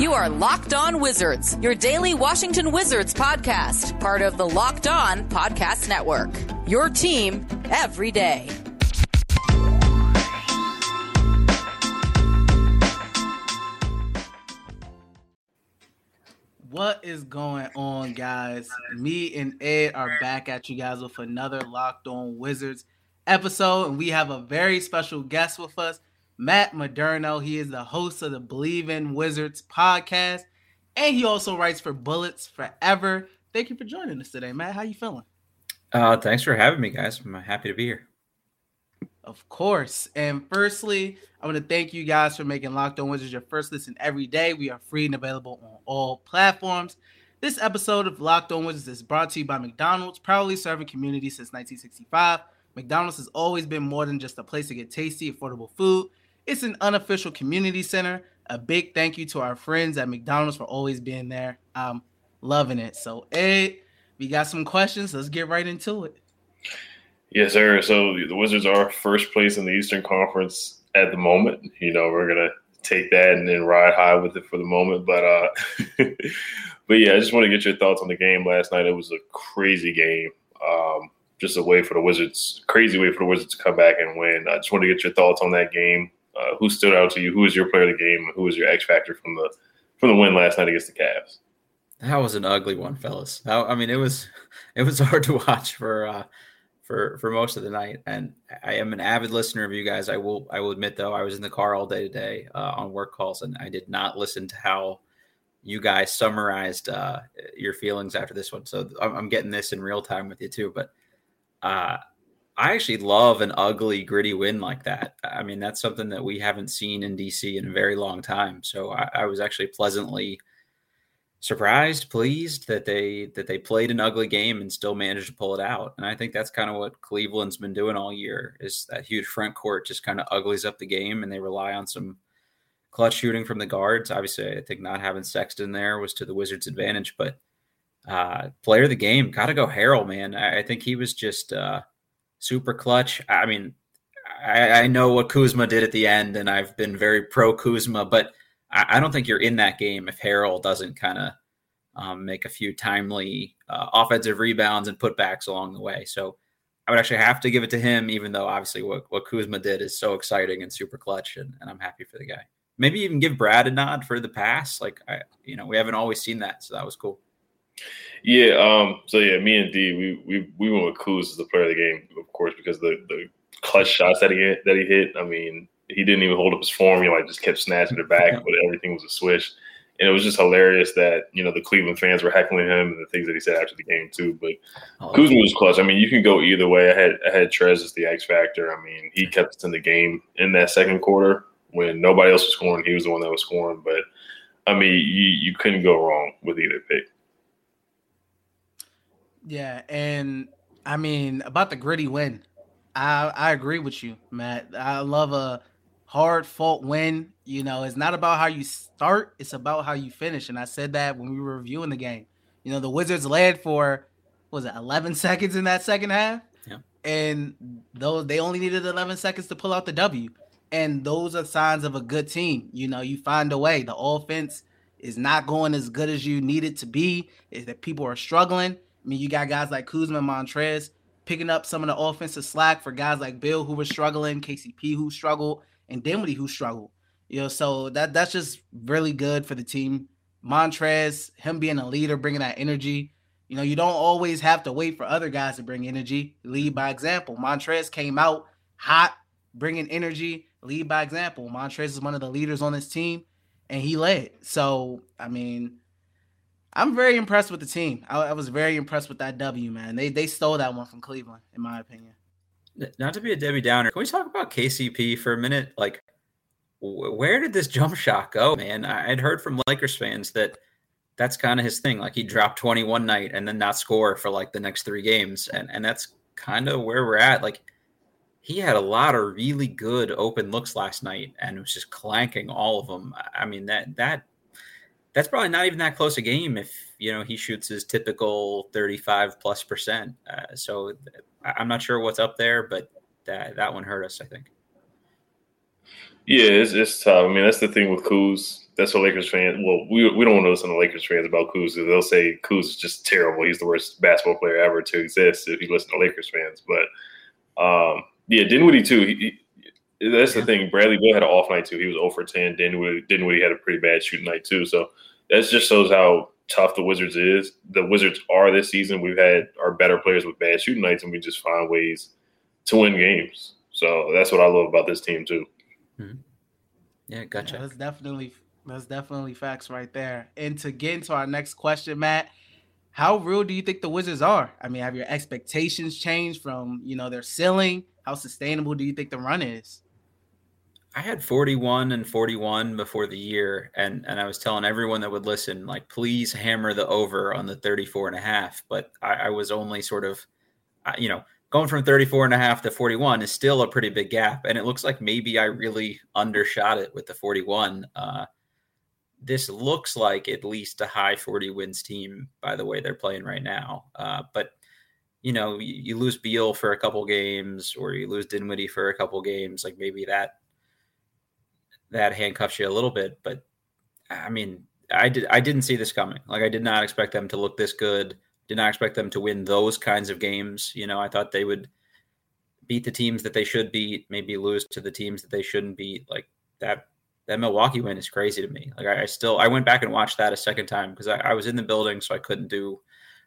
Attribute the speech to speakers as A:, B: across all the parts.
A: You are Locked On Wizards, your daily Washington Wizards podcast, part of the Locked On Podcast Network. Your team every day.
B: What is going on, guys? Me and Ed are back at you guys with another Locked On Wizards episode, and we have a very special guest with us. Matt Modderno. He is the host of the Bleav in Wizards podcast, and he also writes for Bullets Forever. Thank you for joining us today, Matt. How you feeling?
C: Uh, thanks for having me, guys. I'm happy to be here.
B: Of course. And firstly, I want to thank you guys for making Locked On Wizards your first listen every day. We are free and available on all platforms. This episode of Locked On Wizards is brought to you by McDonald's, proudly serving community since 1965. McDonald's has always been more than just a place to get tasty, affordable food. It's an unofficial community center. A big thank you to our friends at McDonald's for always being there. I'm loving it. So, Ed, we got some questions. Let's get right into it.
D: Yes, sir. So the Wizards are first place in the Eastern Conference at the moment. You know, we're gonna take that and then ride high with it for the moment. But uh but yeah, I just want to get your thoughts on the game last night. It was a crazy game. Um, just a way for the Wizards, crazy way for the Wizards to come back and win. I just want to get your thoughts on that game. Uh, who stood out to you? Who was your player of the game? Who was your X factor from the from the win last night against the Cavs?
C: That was an ugly one, fellas. I mean, it was it was hard to watch for uh, for for most of the night. And I am an avid listener of you guys. I will I will admit though, I was in the car all day today uh, on work calls, and I did not listen to how you guys summarized uh, your feelings after this one. So I'm, I'm, getting this in real time with you too. But uh, I actually love an ugly, gritty win like that. I mean, that's something that we haven't seen in DC in a very long time. So I, I, was actually pleasantly surprised, pleased that they that they played an ugly game and still managed to pull it out. And I think that's kind of what Cleveland's been doing all year is that huge front court just kind of uglies up the game and they rely on some clutch shooting from the guards. Obviously, I think not having Sexton there was to the Wizards' advantage, but uh, player of the game, got to go Harrell, man. I, I, think he was just uh, super clutch. I mean, I, I, know what Kuzma did at the end, and I've been very pro Kuzma, but I, I, don't think you're in that game if Harrell doesn't kind of um, make a few timely uh, offensive rebounds and putbacks along the way. So I would actually have to give it to him, even though obviously what, what Kuzma did is so exciting and super clutch, and, and I'm happy for the guy. Maybe even give Brad a nod for the pass. Like I, you know, we haven't always seen that, so that was cool.
D: Yeah. Um. So yeah, me and D, we we we went with Kuz as the player of the game, of course, because the the clutch shots that he hit, that he hit. I mean, he didn't even hold up his form. He like just kept snatching it back, but everything was a switch. And it was just hilarious that you know the Cleveland fans were heckling him and the things that he said after the game too. But oh, Kuzma was clutch. I mean, you can go either way. I had I had Trez as the X factor. I mean, he kept us in the game in that second quarter when nobody else was scoring. He was the one that was scoring. But I mean, you you couldn't go wrong with either pick.
B: Yeah, and I mean about the gritty win, I I agree with you, Matt. I love a hard fought win. You know, it's not about how you start; it's about how you finish. And I said that when we were reviewing the game. You know, the Wizards led for was it 11 seconds in that second half, yeah. and those they only needed 11 seconds to pull out the W. And those are signs of a good team. You know, you find a way. The offense is not going as good as you need it to be. Is that people are struggling I mean, you got guys like Kuzma Montrez picking up some of the offensive slack for guys like Beal who were struggling, KCP who struggled, and Dinwiddie who struggled. You know, so that that's just really good for the team. Montrez, him being a leader, bringing that energy. You know, you don't always have to wait for other guys to bring energy. Lead by example. Montrez came out hot, bringing energy. Lead by example. Montrez is one of the leaders on this team, and he led. So, I mean, I'm very impressed with the team. I, I, was very impressed with that W, man. They they stole that one from Cleveland, in my opinion.
C: Not to be a Debbie Downer, can we talk about KCP for a minute? Like, where did this jump shot go, man? I'd heard from Lakers fans that that's kind of his thing. Like he dropped 20 one night and then not score for like the next three games. And and that's kind of where we're at. Like he had a lot of really good open looks last night and was just clanking all of them. I mean that that that's probably not even that close a game if you know he shoots his typical 35 plus percent. Uh, so I'm not sure what's up there, but that that one hurt us, I think.
D: Yeah, it's, it's tough. I mean, that's the thing with Kuz. That's what Lakers fans. Well, we, we don't want to listen to Lakers fans about Kuz they'll say Kuz is just terrible. He's the worst basketball player ever to exist if you listen to Lakers fans. But um, yeah, Dinwiddie too. He, that's yeah. the thing. Bradley Beal had an off night too. He was 0 for 10. Dinwiddie, Dinwiddie had a pretty bad shooting night too. So that just shows how tough the Wizards is. The Wizards are this season. We've had our better players with bad shooting nights, and we just find ways to win games. So that's what I love about this team too.
C: Mm-hmm. Yeah, gotcha.
B: Yeah, that's definitely that's definitely facts right there. And to get into our next question, Matt, how real do you think the Wizards are? I mean, have your expectations changed from you know their ceiling? How sustainable do you think the run is?
C: I had 41 and 41 before the year, and and I was telling everyone that would listen, like, please hammer the over on the 34 and a half. But I, I was only sort of, you know, going from 34 and a half to 41 is still a pretty big gap. And it looks like maybe I really undershot it with the 41. Uh, this looks like at least a high 40 wins team by the way they're playing right now. Uh, but you know, you, you, lose Beal for a couple games, or you lose Dinwiddie for a couple games, like maybe that that handcuffs you a little bit. But I mean, I did I didn't see this coming. Like I did not expect them to look this good. Did not expect them to win those kinds of games. You know, I thought they would beat the teams that they should beat, maybe lose to the teams that they shouldn't beat. Like that that Milwaukee win is crazy to me. Like I, I still I went back and watched that a second time because I, I, was in the building, so I couldn't do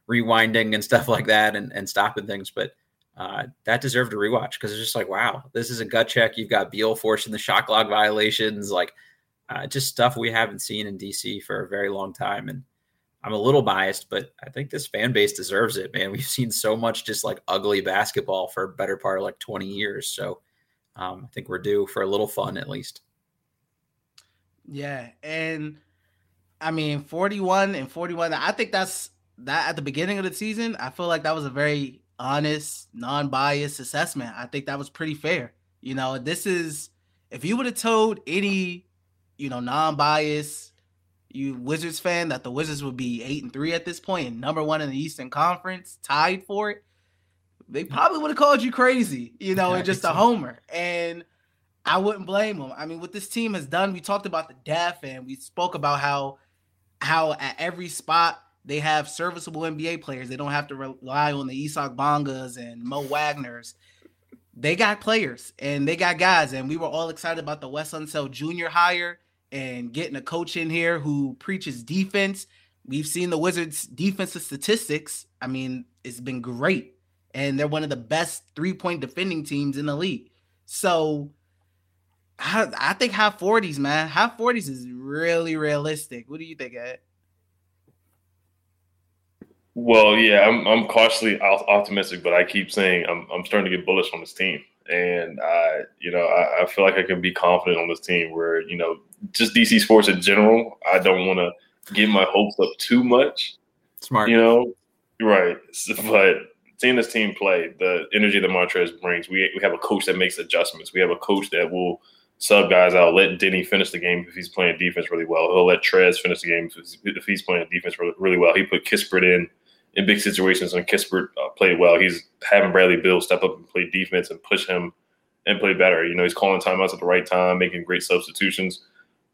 C: rewinding and stuff like that and, and stopping things. But uh, that deserved a rewatch because it's just like, wow, this is a gut check. You've got Beal forcing the shot clock violations, like uh, just stuff we haven't seen in DC for a very long time. And I'm a little biased, but I think this fan base deserves it, man. We've seen so much just like ugly basketball for a better part of like 20 years. So um, I think we're due for a little fun at least.
B: Yeah. And I mean, 41 and 41, I think that's that at the beginning of the season. I feel like that was a very honest, non biased assessment. I think that was pretty fair. You know, this is, if you would have told any, you know, non biased, you Wizards fan that the Wizards would be eight and three at this point and number one in the Eastern Conference, tied for it, they probably would have called you crazy, you know, and just a homer. And I wouldn't blame them. I mean, what this team has done, we talked about the depth and we spoke about how how at every spot they have serviceable NBA players. They don't have to rely on the Isaac Bongas and Mo Wagners. They got players and they got guys, and we were all excited about the Wes Unseld Jr. hire and getting a coach in here who preaches defense. We've seen the Wizards' defensive statistics. I mean, it's been great. And they're one of the best three point defending teams in the league. So I, I think high 40s, man. High 40s is really realistic. What do you think, Ed?
D: Well, yeah, I'm I'm cautiously optimistic, but I keep saying I'm I'm starting to get bullish on this team, and I, you know, I, I feel like I can be confident on this team. Where you know, just DC sports in general, I don't want to get my hopes up too much.
C: Smart,
D: you know, right? Uh-huh. But seeing this team play, the energy that Montrez brings, we we have a coach that makes adjustments. We have a coach that will sub guys out. Let Deni finish the game if he's playing defense really well. He'll let Trez finish the game if he's playing defense really, really well. He put Kispert in in big situations, and Kispert uh, played well. He's having Bradley Beal step up and play defense and push him and play better. You know, he's calling timeouts at the right time, making great substitutions.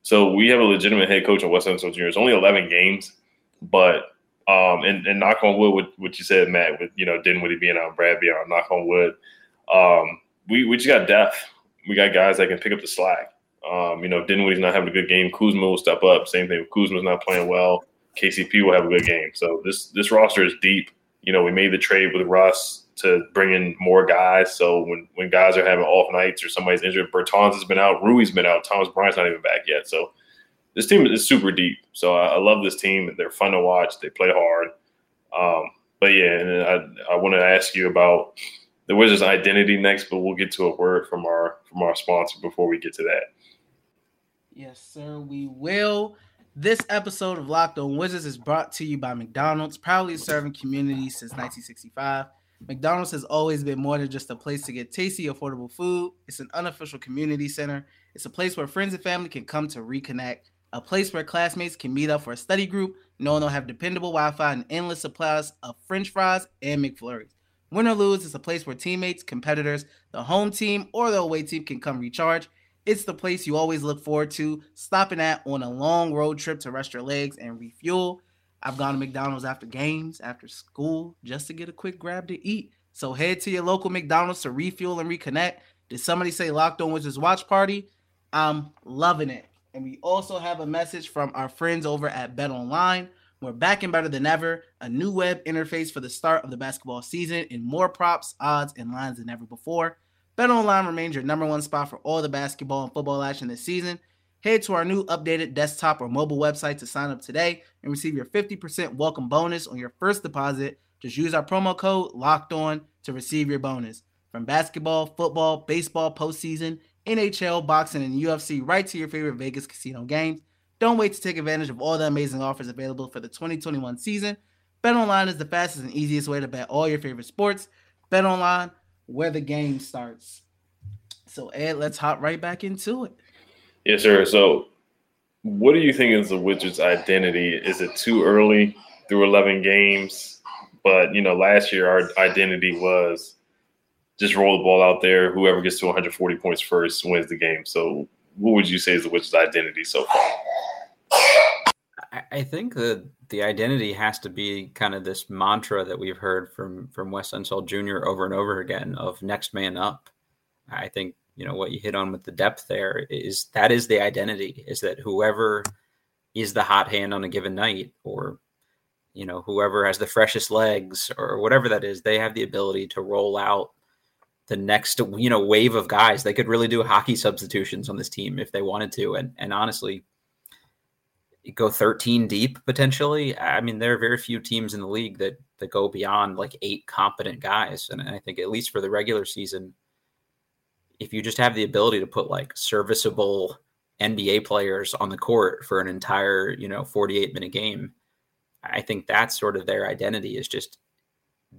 D: So we have a legitimate head coach in Wes Unseld Jr. It's only 11 games, but um, and, and knock on wood, what, what you said, Matt, with you know Dinwiddie being out, Brad being out, knock on wood. Um, we we just got depth. We got guys that can pick up the slack. Um, you know, Dinwiddie's not having a good game. Kuzma will step up. Same thing. Kuzma's not playing well. KCP will have a good game. So this this roster is deep. You know, we made the trade with Russ to bring in more guys. So when when guys are having off nights or somebody's injured, Bertans has been out, Rui's been out, Thomas Bryant's not even back yet. So this team is super deep. So I, I love this team. They're fun to watch. They play hard. Um, but yeah, and I I want to ask you about the Wizards' identity next, but we'll get to a word from our from our sponsor before we get to that.
B: Yes, sir, we will. This episode of Locked On Wizards is brought to you by McDonald's, proudly serving communities since 1965. McDonald's has always been more than just a place to get tasty, affordable food. It's an unofficial community center. It's a place where friends and family can come to reconnect, a place where classmates can meet up for a study group, knowing they'll have dependable Wi Fi and endless supplies of French fries and McFlurries. Win or lose, it's a place where teammates, competitors, the home team, or the away team can come recharge. It's the place you always look forward to stopping at on a long road trip to rest your legs and refuel. I've gone to McDonald's after games, after school, just to get a quick grab to eat. So head to your local McDonald's to refuel and reconnect. Did somebody say Locked On Wizards watch party? I'm loving it. And we also have a message from our friends over at Bet Online. We're back and better than ever. A new web interface for the start of the basketball season and more props, odds, and lines than ever before. Bet Online remains your number one spot for all the basketball and football action this season. Head to our new updated desktop or mobile website to sign up today and receive your 50% welcome bonus on your first deposit. Just use our promo code LOCKED ON to receive your bonus. From basketball, football, baseball, postseason, NHL, boxing, and UFC, right to your favorite Vegas casino games. Don't wait to take advantage of all the amazing offers available for the 2021 season. BetOnline is the fastest and easiest way to bet all your favorite sports. BetOnline, where the game starts. So, Ed, let's hop right back into it.
D: Yes, sir. So, what do you think is the Wizards' identity? Is it too early through 11 games? But, you know, last year our identity was just roll the ball out there. Whoever gets to 140 points first wins the game. So, what would you say is the Wizards' identity so far?
C: I think that the identity has to be kind of this mantra that we've heard from from Wes Unseld Jr. over and over again of next man up. I think you know what you hit on with the depth there is that is the identity is that whoever is the hot hand on a given night or you know whoever has the freshest legs or whatever that is they have the ability to roll out the next you know wave of guys they could really do hockey substitutions on this team if they wanted to and and honestly go 13 deep potentially i mean there are very few teams in the league that that go beyond like eight competent guys and i think at least for the regular season if you just have the ability to put like serviceable NBA players on the court for an entire, you know, 48 minute game, I think that's sort of their identity is just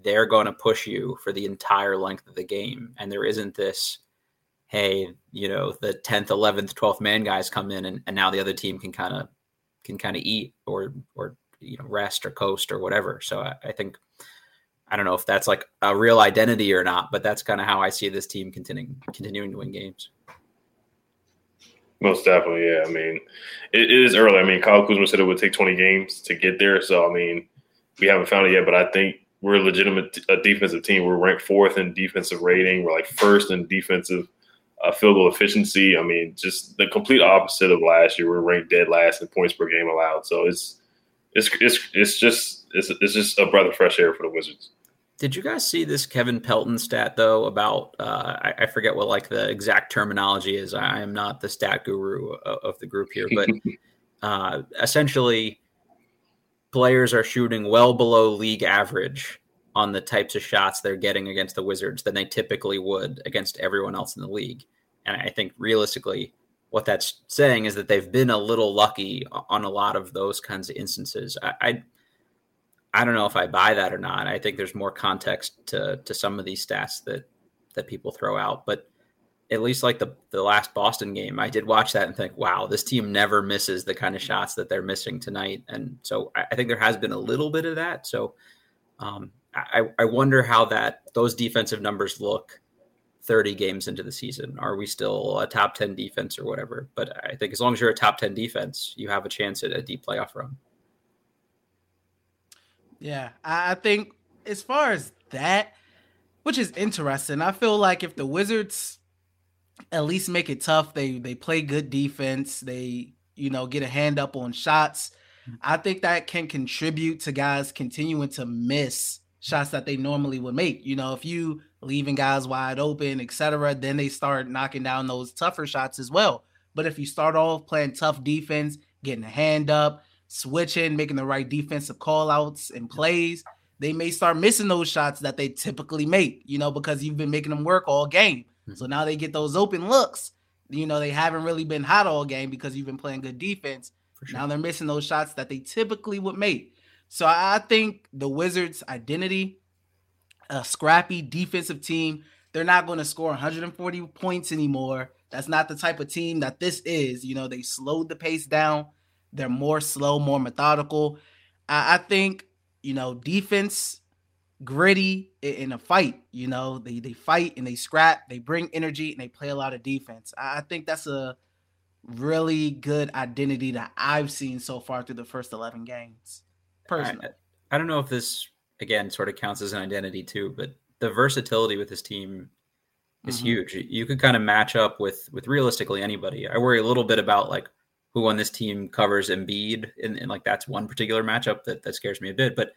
C: they're going to push you for the entire length of the game. And there isn't this, hey, you know, the 10th, 11th, 12th man guys come in and, and now the other team can kind of can kind of eat or or you know rest or coast or whatever. So I, I think I don't know if that's like a real identity or not, but that's kind of how I see this team continuing continuing to win games.
D: Most definitely, yeah. I mean, it, it is early. I mean, Kyle Kuzma said it would take 20 games to get there. So, I mean, we haven't found it yet, but I think we're a legitimate a defensive team. We're ranked fourth in defensive rating. We're like first in defensive uh, field goal efficiency. I mean, just the complete opposite of last year. We're ranked dead last in points per game allowed. So it's it's it's it's just it's, it's just a breath of fresh air for the Wizards.
C: Did you guys see this Kevin Pelton stat though about uh, I, I, forget what like the exact terminology is. I am not the stat guru of the group here, but uh, essentially, players are shooting well below league average on the types of shots they're getting against the Wizards than they typically would against everyone else in the league. And I think realistically, what that's saying is that they've been a little lucky on a lot of those kinds of instances. I, I I don't know if I buy that or not. I think there's more context to to some of these stats that that people throw out, but at least like the the last Boston game, I did watch that and think, wow, this team never misses the kind of shots that they're missing tonight. And so I, I think there has been a little bit of that. So um, I, I wonder how that those defensive numbers look 30 games into the season. Are we still a top 10 defense or whatever? But I think as long as you're a top 10 defense, you have a chance at a deep playoff run.
B: Yeah, I think as far as that, which is interesting, I feel like if the Wizards at least make it tough, they they play good defense, they you know get a hand up on shots. Mm. I think that can contribute to guys continuing to miss shots that they normally would make. You know, if you leaving guys wide open, etc., then they start knocking down those tougher shots as well. But if you start off playing tough defense, getting a hand up, switching, making the right defensive call outs and plays, they may start missing those shots that they typically make, you know, because you've been making them work all game. Mm-hmm. So now they get those open looks. you know, they haven't really been hot all game because you've been playing good defense. Sure. Now they're missing those shots that they typically would make. So I think the Wizards' identity, a scrappy defensive team, they're not going to score 140 points anymore. That's not the type of team that this is. You know, they slowed the pace down. They're more slow, more methodical. I, I think, you know, defense gritty in a fight. You know, they they fight and they scrap, they bring energy and they play a lot of defense. I think that's a really good identity that I've seen so far through the first 11 games. Personally.
C: I, I don't know if this again sort of counts as an identity too, but the versatility with this team is mm-hmm. huge. You could kind of match up with with realistically anybody. I worry a little bit about like who on this team covers Embiid, and, and like that's one particular matchup that that scares me a bit. But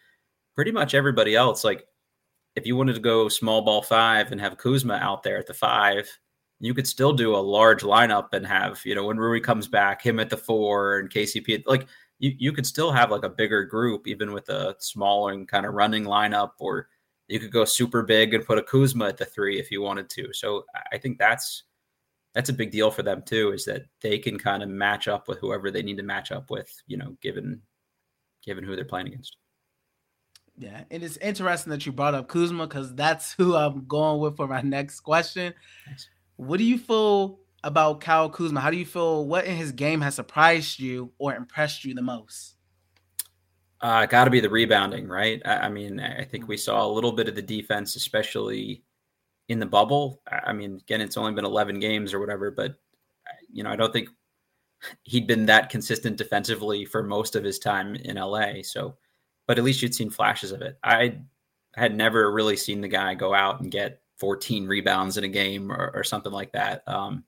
C: pretty much everybody else, like if you wanted to go small ball five and have Kuzma out there at the five, you could still do a large lineup and have, you know, when Rui comes back, him at the four and KCP, like you, you could still have like a bigger group, even with a smaller and kind of running lineup, or you could go super big and put a Kuzma at the three if you wanted to. So I think that's that's a big deal for them too, is that they can kind of match up with whoever they need to match up with, you know, given given who they're playing against.
B: Yeah, and it is interesting that you brought up Kuzma because that's who I'm going with for my next question. Nice. What do you feel about Kyle Kuzma? How do you feel? What in his game has surprised you or impressed you the most?
C: Uh, got to be the rebounding, right? I, I, mean, I think we saw a little bit of the defense, especially in the bubble. I mean, again, it's only been 11 games or whatever, but you know, I don't think he'd been that consistent defensively for most of his time in LA. So but at least you'd seen flashes of it. I had never really seen the guy go out and get 14 rebounds in a game or, or something like that. Um,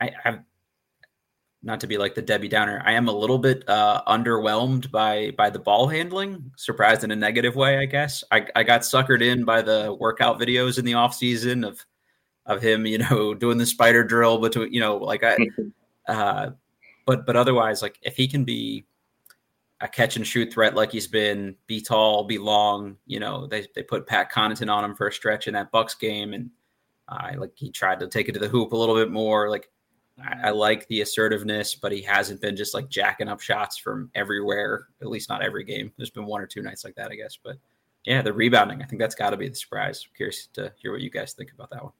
C: I have not to be like the Debbie Downer. I am a little bit uh, underwhelmed by by the ball handling. Surprised in a negative way, I guess. I, I got suckered in by the workout videos in the off season of of him, you know, doing the spider drill between, you know, like I. Uh, but but otherwise, like if he can be a catch and shoot threat like he's been, be tall, be long. You know, they, they put Pat Connaughton on him for a stretch in that Bucks game, and uh, like he tried to take it to the hoop a little bit more. Like I, I, mm-hmm. like the assertiveness, but he hasn't been just like jacking up shots from everywhere. At least not every game. There's been one or two nights like that, I guess. But yeah, the rebounding. I think that's got to be the surprise. I'm curious to hear what you guys think about that one.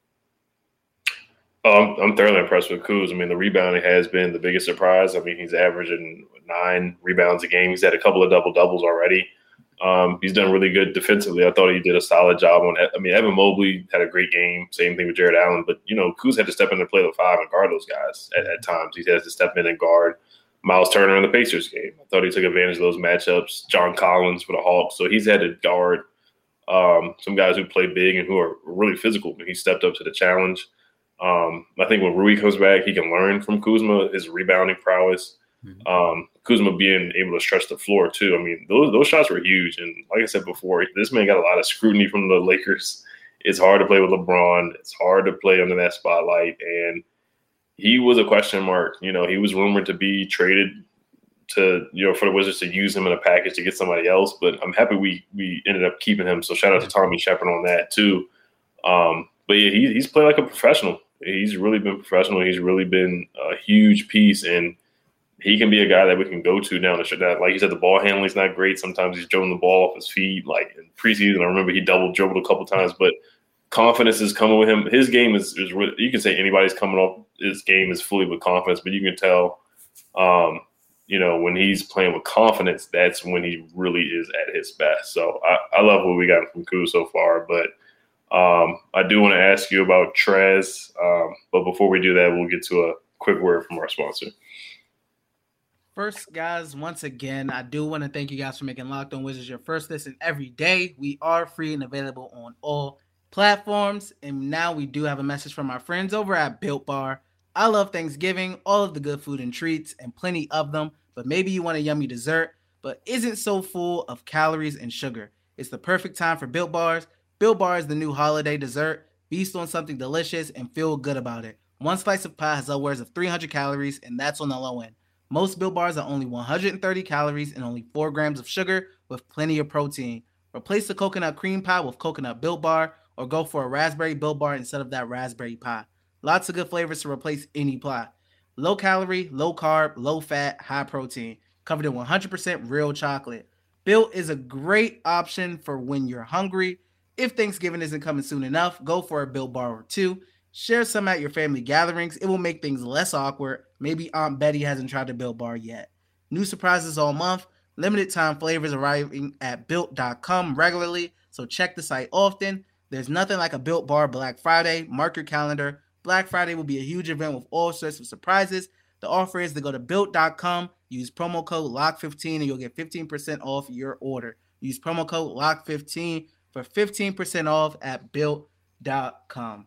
D: Oh, I'm, I'm thoroughly impressed with Kuz. I mean, the rebounding has been the biggest surprise. I mean, he's averaging nine rebounds a game. He's had a couple of double doubles already. Um, he's done really good defensively. I thought he did a solid job on. I mean, Evan Mobley had a great game. Same thing with Jarrett Allen. But you know, Kuz had to step in and play the five and guard those guys at, at times. He has to step in and guard Miles Turner in the Pacers game. I thought he took advantage of those matchups. John Collins for the Hawks. So he's had to guard um, some guys who play big and who are really physical. But he stepped up to the challenge. Um, I think when Rui comes back, he can learn from Kuzma his rebounding prowess. Mm-hmm. Um, Kuzma being able to stretch the floor too. I mean, those those shots were huge. And like I said before, this man got a lot of scrutiny from the Lakers. It's hard to play with LeBron. It's hard to play under that spotlight. And he was a question mark. You know, he was rumored to be traded to you know for the Wizards to use him in a package to get somebody else. But I'm happy we we ended up keeping him. So shout out to Tommy Sheppard on that too. Um, but yeah, he, he's played like a professional he's really been professional. He's really been a huge piece, and he can be a guy that we can go to down the stretch. Like you said, the ball handling's not great. Sometimes he's dribbling the ball off his feet. Like in preseason, I remember he double dribbled a couple times, but confidence is coming with him. His game is, is really, you can say anybody's coming off his game is fully with confidence, but you can tell, um, you know, when he's playing with confidence, that's when he really is at his best. So I, I love what we got from Kuz so far, but um, I do want to ask you about Trez, um, but before we do that, we'll get to a quick word from our sponsor.
B: First, guys, once again, I do want to thank you guys for making Locked On Wizards your first listen every day. We are free and available on all platforms. And now we do have a message from our friends over at Built Bar. I love Thanksgiving, all of the good food and treats, and plenty of them. But maybe you want a yummy dessert, but isn't so full of calories and sugar. It's the perfect time for Built Bars Built Bar is the new holiday dessert. Feast on something delicious and feel good about it. One slice of pie has upwards of 300 calories, and that's on the low end. Most Built Bars are only 130 calories and only 4 grams of sugar with plenty of protein. Replace the coconut cream pie with coconut Built Bar or go for a raspberry Built Bar instead of that raspberry pie. Lots of good flavors to replace any pie. Low calorie, low carb, low fat, high protein, covered in 100% real chocolate. Built is a great option for when you're hungry. If Thanksgiving isn't coming soon enough, go for a Built Bar or two. Share some at your family gatherings. It will make things less awkward. Maybe Aunt Betty hasn't tried a Built Bar yet. New surprises all month. Limited time flavors arriving at built.com regularly, so check the site often. There's nothing like a Built Bar Black Friday. Mark your calendar. Black Friday will be a huge event with all sorts of surprises. The offer is to go to built.com, use promo code LOCK15, and you'll get 15% off your order. Use promo code LOCK15 for 15% off at built.com.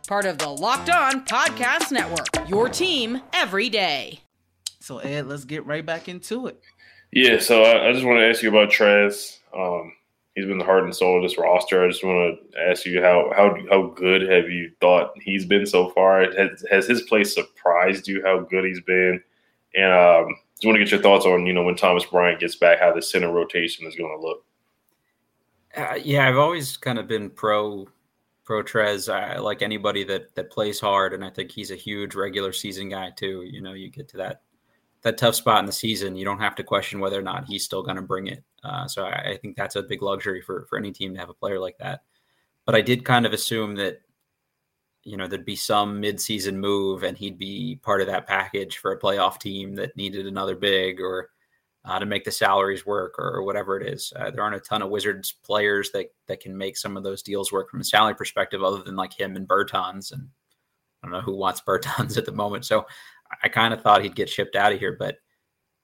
A: Part of the Locked On Podcast Network. Your team every day.
B: So, Ed, let's get right back into it.
D: Yeah, so I, I just want to ask you about Trez. Um, he's been the heart and soul of this roster. I just want to ask you how how how good have you thought he's been so far? Has, has his play surprised you? How good he's been? And um, just want to get your thoughts on you know when Thomas Bryant gets back, how the center rotation is going to look.
C: Uh, yeah, I've always kind of been pro pro Trez. I like anybody that that plays hard, and I think he's a huge regular season guy too. You know, you get to that that tough spot in the season, you don't have to question whether or not he's still going to bring it. Uh, so I, I, think that's a big luxury for for any team to have a player like that. But I did kind of assume that you know there'd be some midseason move, and he'd be part of that package for a playoff team that needed another big or uh, to make the salaries work or whatever it is. Uh, there aren't a ton of Wizards players that that can make some of those deals work from a salary perspective, other than like him and Bertans. And I don't know who wants Bertans at the moment. So I kind of thought he'd get shipped out of here, but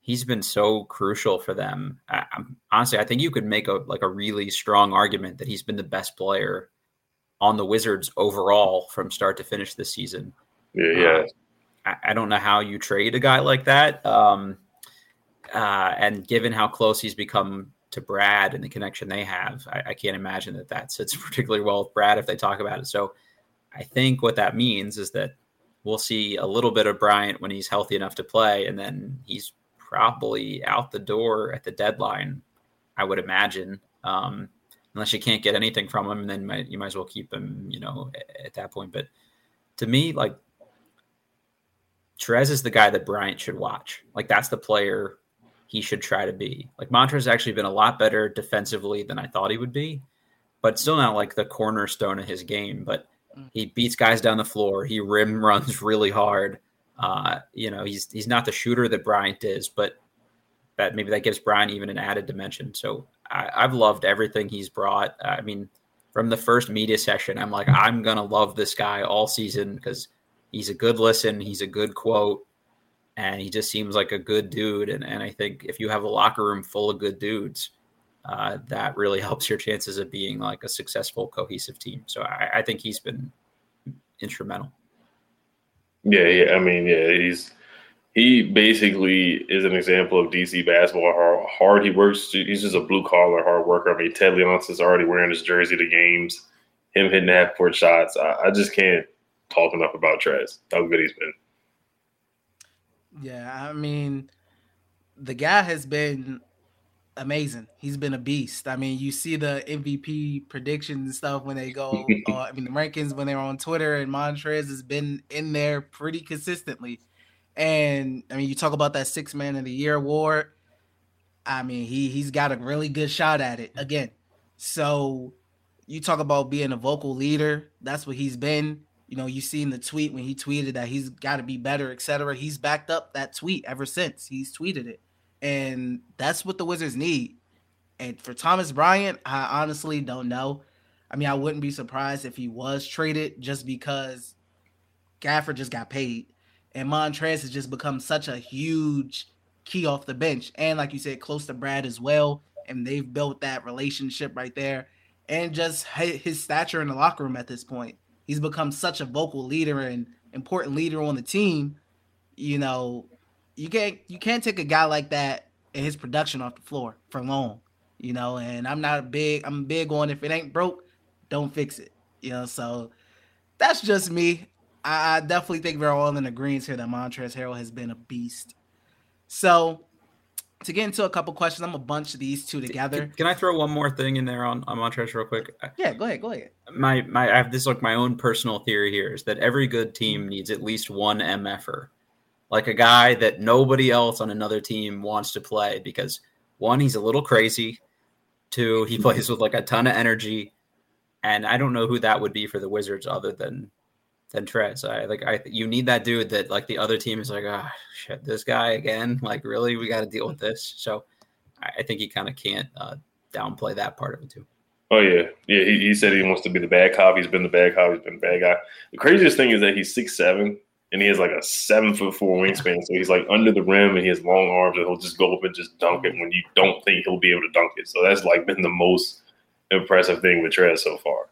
C: he's been so crucial for them. I, honestly, I think you could make a like a really strong argument that he's been the best player on the Wizards overall from start to finish this season.
D: Yeah, yeah.
C: Uh, I, I, don't know how you trade a guy like that. Um, uh, and given how close he's become to Brad and the connection they have, I, I can't imagine that that sits particularly well with Brad if they talk about it. So I think what that means is that we'll see a little bit of Bryant when he's healthy enough to play, and then he's probably out the door at the deadline. I would imagine, um, unless you can't get anything from him, then might, you might as well keep him, you know, at, at that point. But to me, like Trez is the guy that Bryant should watch. Like that's the player he should try to be. Like Montrezl actually been a lot better defensively than I thought he would be, but still not like the cornerstone of his game. But he beats guys down the floor. He rim runs really hard. Uh, you know, he's he's not the shooter that Bryant is, but that maybe that gives Bryant even an added dimension. So I, I've loved everything he's brought. I mean, from the first media session, I'm like, I'm gonna love this guy all season because he's a good listen, he's a good quote, and he just seems like a good dude. And and I think if you have a locker room full of good dudes, uh, that really helps your chances of being like a successful, cohesive team. So I, I think he's been instrumental.
D: Yeah, yeah. I mean, yeah, he's he basically is an example of DC basketball. How hard he works. He's just a blue collar hard worker. I mean, Ted Leonsis is already wearing his jersey to games. Him hitting half court shots. I, I, just can't talk enough about Trez. How good he's been.
B: Yeah, I mean, the guy has been amazing. He's been a beast. I mean, you see the MVP predictions and stuff when they go. uh, I mean, the rankings when they're on Twitter, and Montrez has been in there pretty consistently. And I mean, you talk about that six man of the year award. I mean, he he's got a really good shot at it again. So you talk about being a vocal leader. That's what he's been. You know, you seen the tweet when he tweeted that he's got to be better, etc. He's backed up that tweet ever since he's tweeted it and that's what the Wizards need. And for Thomas Bryant, I honestly don't know. I mean, I wouldn't be surprised if he was traded just because Gafford just got paid, and Montrez has just become such a huge key off the bench, and like you said, close to Brad as well. And they've built that relationship right there, and just his stature in the locker room at this point. He's become such a vocal leader and important leader on the team. You know, you can't you can't take a guy like that and his production off the floor for long, you know. And I'm not a big. I'm big on if it ain't broke, don't fix it, you know. So that's just me. I, I definitely think we're all in agreement here that Montrezl Harrell has been a beast. So to get into a couple questions, I'm gonna bunch these two together.
C: Can, can I throw one more thing in there on, on Montrezl real quick?
B: Yeah, go ahead, go ahead.
C: My my I have this like my own personal theory here is that every good team needs at least one MFer. Like a guy that nobody else on another team wants to play because one, he's a little crazy. Two, he plays with like a ton of energy. And I don't know who that would be for the Wizards other than than Trez. I like I you need that dude that like the other team is like, ah, oh, shit, this guy again. Like, really, we got to deal with this. So I think he kind of can't uh, downplay that part of it too.
D: Oh yeah, yeah. He, he said he wants to be the bad cop. He's been the bad cop. He's been the bad guy. The craziest thing is that he's six seven and he has like a seven foot four wingspan. So he's like under the rim and he has long arms and he'll just go up and just dunk it when you don't think he'll be able to dunk it. So that's like been the most impressive thing with Trez so far.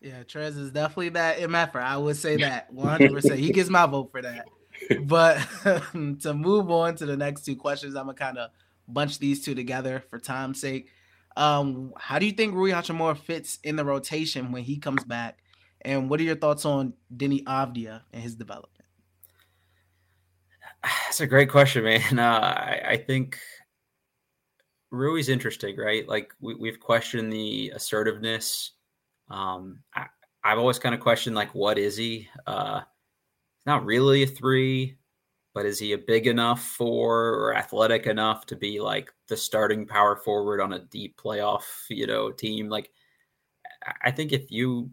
B: Yeah, Trez is definitely that MFer. I would say that 100%. he gets my vote for that. But to move on to the next two questions, I'm going to kind of bunch these two together for time's sake. Um, how do you think Rui Hachimura fits in the rotation when he comes back? And what are your thoughts on Deni Avdija and his development?
C: That's a great question, man. Uh, I, I, think Rui's interesting, right? Like we, have questioned the assertiveness um, I, have always kind of questioned like, what is he? Uh, not really a three, but is he a big enough for or athletic enough to be like the starting power forward on a deep playoff, you know, team? Like, I think if you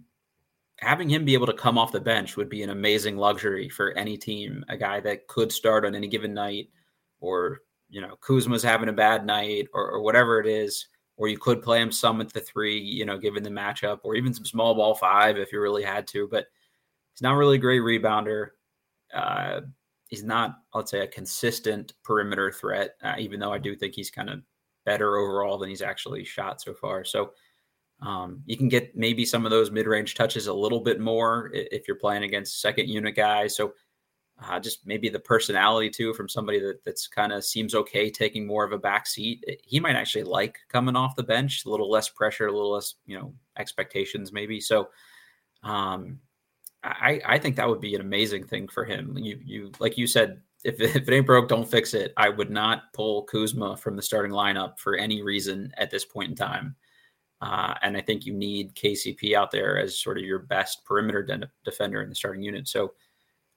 C: having him be able to come off the bench would be an amazing luxury for any team. A guy that could start on any given night, or you know, Kuzma's having a bad night, or, or whatever it is or you could play him some at the three, you know, given the matchup, or even some small ball five if you really had to. But he's not really a great rebounder. Uh, he's not, let's say, a consistent perimeter threat, uh, even though I do think he's kind of better overall than he's actually shot so far. So um, you can get maybe some of those mid range touches a little bit more if you're playing against second unit guys. So uh, just maybe the personality too from somebody that that's kind of seems okay taking more of a back seat. He might actually like coming off the bench, a little less pressure, a little less you know expectations maybe. So, um, I I think that would be an amazing thing for him. You you like you said, if if it ain't broke, don't fix it. I would not pull Kuzma from the starting lineup for any reason at this point in time. Uh, and I think you need KCP out there as sort of your best perimeter de- defender in the starting unit. So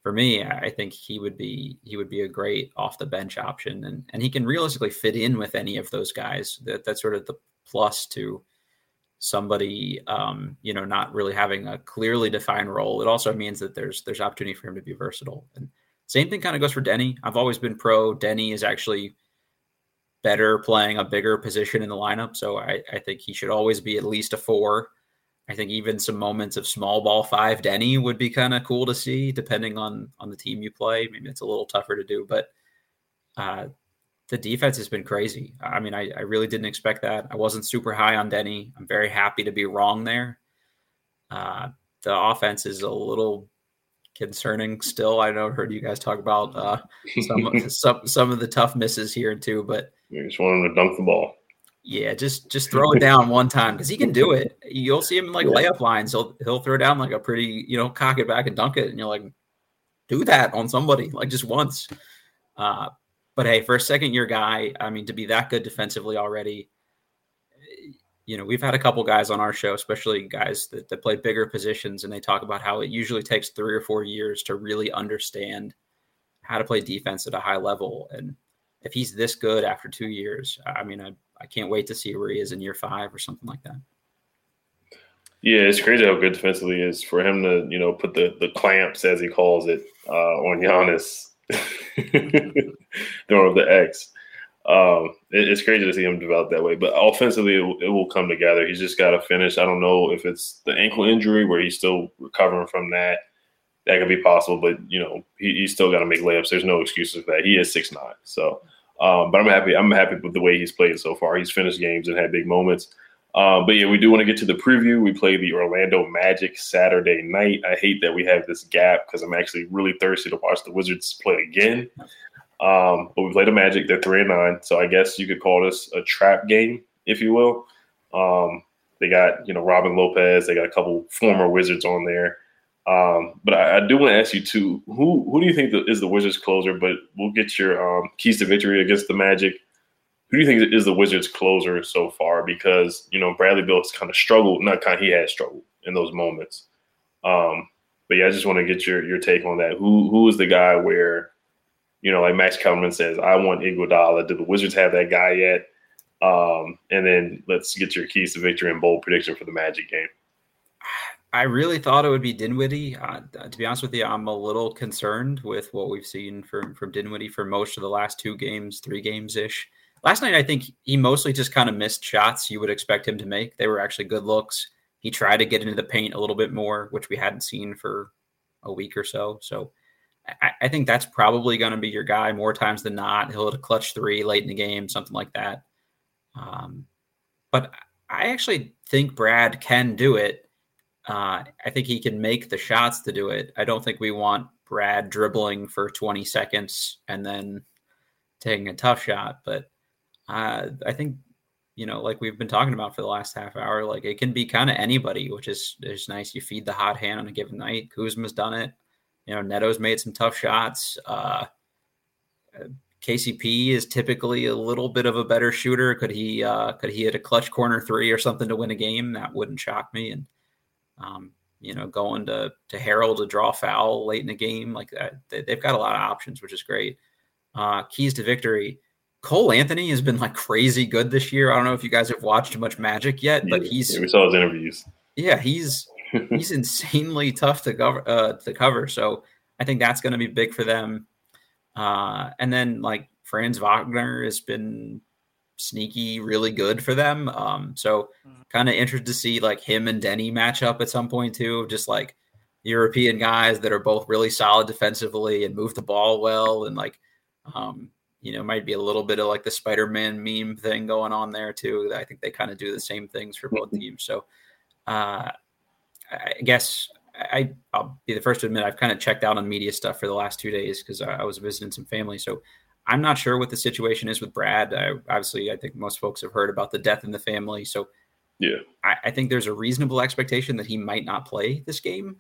C: for me, I think he would be he would be a great off the bench option, and and he can realistically fit in with any of those guys. That that's sort of the plus to somebody, um, you know, not really having a clearly defined role. It also means that there's there's opportunity for him to be versatile. And same thing kind of goes for Deni. I've always been pro. Deni is actually better playing a bigger position in the lineup, so I, I think he should always be at least a four. I think even some moments of small ball five Deni would be kind of cool to see, depending on on the team you play. Maybe it's a little tougher to do, but uh, the defense has been crazy. I mean, I, I, really didn't expect that. I wasn't super high on Deni. I'm very happy to be wrong there. Uh, the offense is a little concerning still. I know I heard you guys talk about uh, some some some of the tough misses here and too, but
D: you just want him to dunk the ball.
C: Yeah, just just throw it down one time because he can do it. You'll see him in like layup lines. He'll he'll throw down like a pretty, you know, cock it back and dunk it, and you're like, do that on somebody like just once. Uh, but hey, for a second year guy, I mean, to be that good defensively already, you know, we've had a couple guys on our show, especially guys that, that play bigger positions, and they talk about how it usually takes three or four years to really understand how to play defense at a high level. And if he's this good after two years, I mean, I I can't wait to see where he is in year five or something like that.
D: Yeah, it's crazy how good defensively is for him to, you know, put the the clamps as he calls it uh, on Giannis, throwing the X. Um, it, it's crazy to see him develop that way. But offensively, it, it will come together. He's just got to finish. I don't know if it's the ankle injury where he's still recovering from that. That could be possible, but you know, he, he's still got to make layups. There's no excuses for that. He is six nine, so um, but I'm happy. I'm happy with the way he's played so far. He's finished games and had big moments. Uh, but yeah, we do want to get to the preview. We play the Orlando Magic Saturday night. I hate that we have this gap because I'm actually really thirsty to watch the Wizards play again. Um, but we play the Magic. They're three and nine, so I guess you could call this a trap game, if you will. Um, they got you know Robin Lopez. They got a couple former Wizards on there. Um, but I, I do want to ask you too. Who who do you think is the Wizards closer? But we'll get your um, keys to victory against the Magic who do you think is the Wizards closer so far? Because you know Bradley Beal's kind of struggled, not kind, of, he has struggled in those moments. Um, but yeah, I just want to get your your take on that. Who who is the guy where, you know, like Max Kellerman says, I want Iguodala. Do the Wizards have that guy yet? Um, and then let's get your keys to victory and bold prediction for the Magic game.
C: I really thought it would be Dinwiddie. Uh, to be honest with you, I'm a little concerned with what we've seen from from Dinwiddie for most of the last two games, three games ish. Last night, I think he mostly just kind of missed shots you would expect him to make. They were actually good looks. He tried to get into the paint a little bit more, which we hadn't seen for a week or so. So I, I think that's probably going to be your guy more times than not. He'll hit a clutch three late in the game, something like that. Um, but I actually think Brad can do it. Uh, I think he can make the shots to do it. I don't think we want Brad dribbling for 20 seconds and then taking a tough shot, but uh, I think you know, like we've been talking about for the last half hour, like it can be kind of anybody, which is is nice. You feed the hot hand on a given night. Kuzma's done it. You know, Neto's made some tough shots. Uh, KCP is typically a little bit of a better shooter. Could he uh, could he hit a clutch corner three or something to win a game? That wouldn't shock me. And um, you know, going to to Harrell to draw foul late in the game, like that, they, have got a lot of options, which is great. Uh, keys to victory Cole Anthony has been like crazy good this year. I don't know if you guys have watched much Magic yet, but he's
D: yeah, we saw his interviews.
C: Yeah, he's he's insanely tough to cover uh, to cover. So I think that's going to be big for them. Uh, and then like Franz Wagner has been sneaky, really good for them. Um, so mm-hmm. kind of interested to see like him and Deni match up at some point too. Just like European guys that are both really solid defensively and move the ball well and like um, you know, might be a little bit of like the Spider-Man meme thing going on there too. I think they kind of do the same things for both teams. So, uh, I guess I, I'll be the first to admit I've kind of checked out on media stuff for the last two days because I, I, was visiting some family. So I'm not sure what the situation is with Brad. I, obviously, I think most folks have heard about the death in the family. So
D: yeah,
C: I, I think there's a reasonable expectation that he might not play this game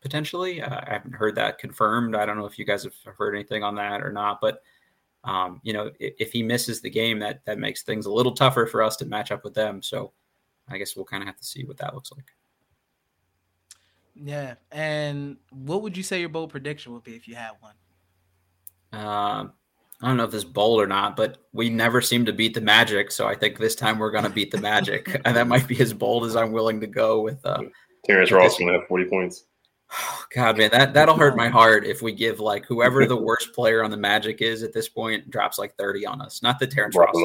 C: potentially. Uh, I haven't heard that confirmed. I don't know if you guys have heard anything on that or not, but um, you know, if, if, he misses the game, that that makes things a little tougher for us to match up with them. So I guess we'll kind of have to see what that looks like.
B: Yeah, and what would you say your bold prediction would be if you had one?
C: Uh, I don't know if this bold or not, but we never seem to beat the Magic, so I think this time we're going to beat the Magic, and that might be as bold as I'm willing to go with. Uh,
D: Terrence Ross going to have 40 points.
C: God, man, that that'll hurt my heart if we give like whoever the worst player on the Magic is at this point drops like thirty on us. Not the Terrence Ross.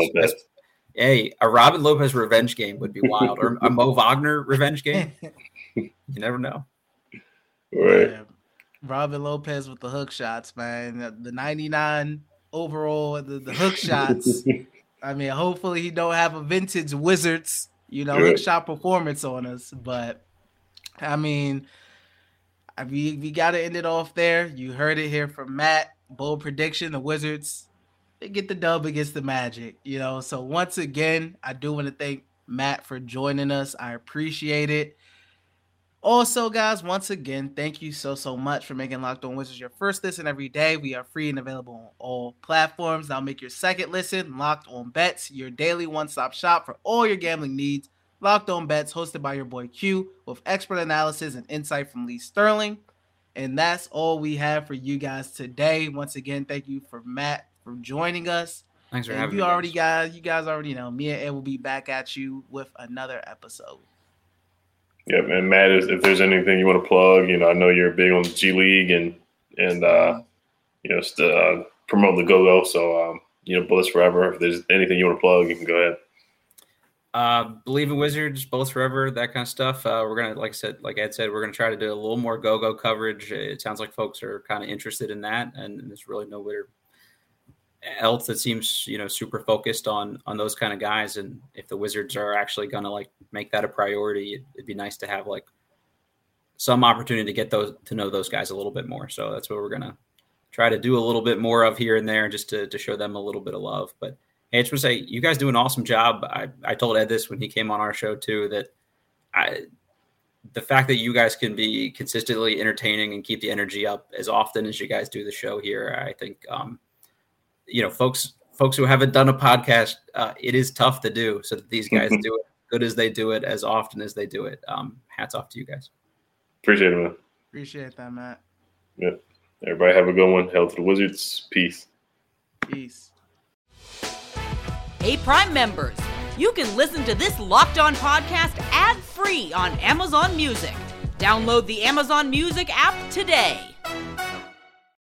C: Hey, a Robin Lopez revenge game would be wild, or a Mo Wagner revenge game. You never know.
D: Right. Yeah.
B: Robin Lopez with the hook shots, man. The, the ninety nine overall, the, the hook shots. I mean, hopefully he don't have a vintage Wizards, you know, hook shot performance on us. But I mean we we got to end it off there. You heard it here from Matt. Bold prediction: the Wizards they get the dub against the Magic. You know, so once again, I do want to thank Matt for joining us. I appreciate it. Also, guys, once again, thank you so so much for making Locked On Wizards your first listen every day. We are free and available on all platforms. Now make your second listen Locked On Bets, your daily one-stop shop for all your gambling needs. Locked On Bets, hosted by your boy Q, with expert analysis and insight from Lee Sterling. And that's all we have for you guys today. Once again, thank you for Matt for joining us.
C: Thanks for
B: and
C: having
B: you
C: me.
B: already guys, you guys already know. Me and Ed will be back at you with another episode.
D: Yeah, and Matt, if there's anything you want to plug, you know, I know you're big on G League and and uh, you know, uh, promote the Go Go. So um, you know, Bullets Forever. If there's anything you want to plug, you can go ahead.
C: Uh, Bleav in Wizards, Bullets Forever, that kind of stuff. Uh, we're gonna, like I said, like Ed said, we're gonna try to do a little more go-go coverage. It sounds like folks are kind of interested in that, and there's really no better, else that seems you know super focused on on those kind of guys. And if the Wizards are actually going to like make that a priority, it, it'd be nice to have like some opportunity to get those to know those guys a little bit more. So that's what we're gonna try to do a little bit more of here and there, just to to show them a little bit of love. But hey, I just want to say you guys do an awesome job. I I told Ed this when he came on our show too that I the fact that you guys can be consistently entertaining and keep the energy up as often as you guys do the show here, I think, um, you know, folks, folks who haven't done a podcast, uh, it is tough to do. So that these guys do it good as they do it, as often as they do it. Um, hats off to you guys.
D: Appreciate it, man.
B: Appreciate that, Matt.
D: Yeah. Everybody have a good one. Hell to the Wizards. Peace.
B: Peace.
A: Hey, Prime members, you can listen to this Locked On podcast ad free on Amazon Music. Download the Amazon Music app today.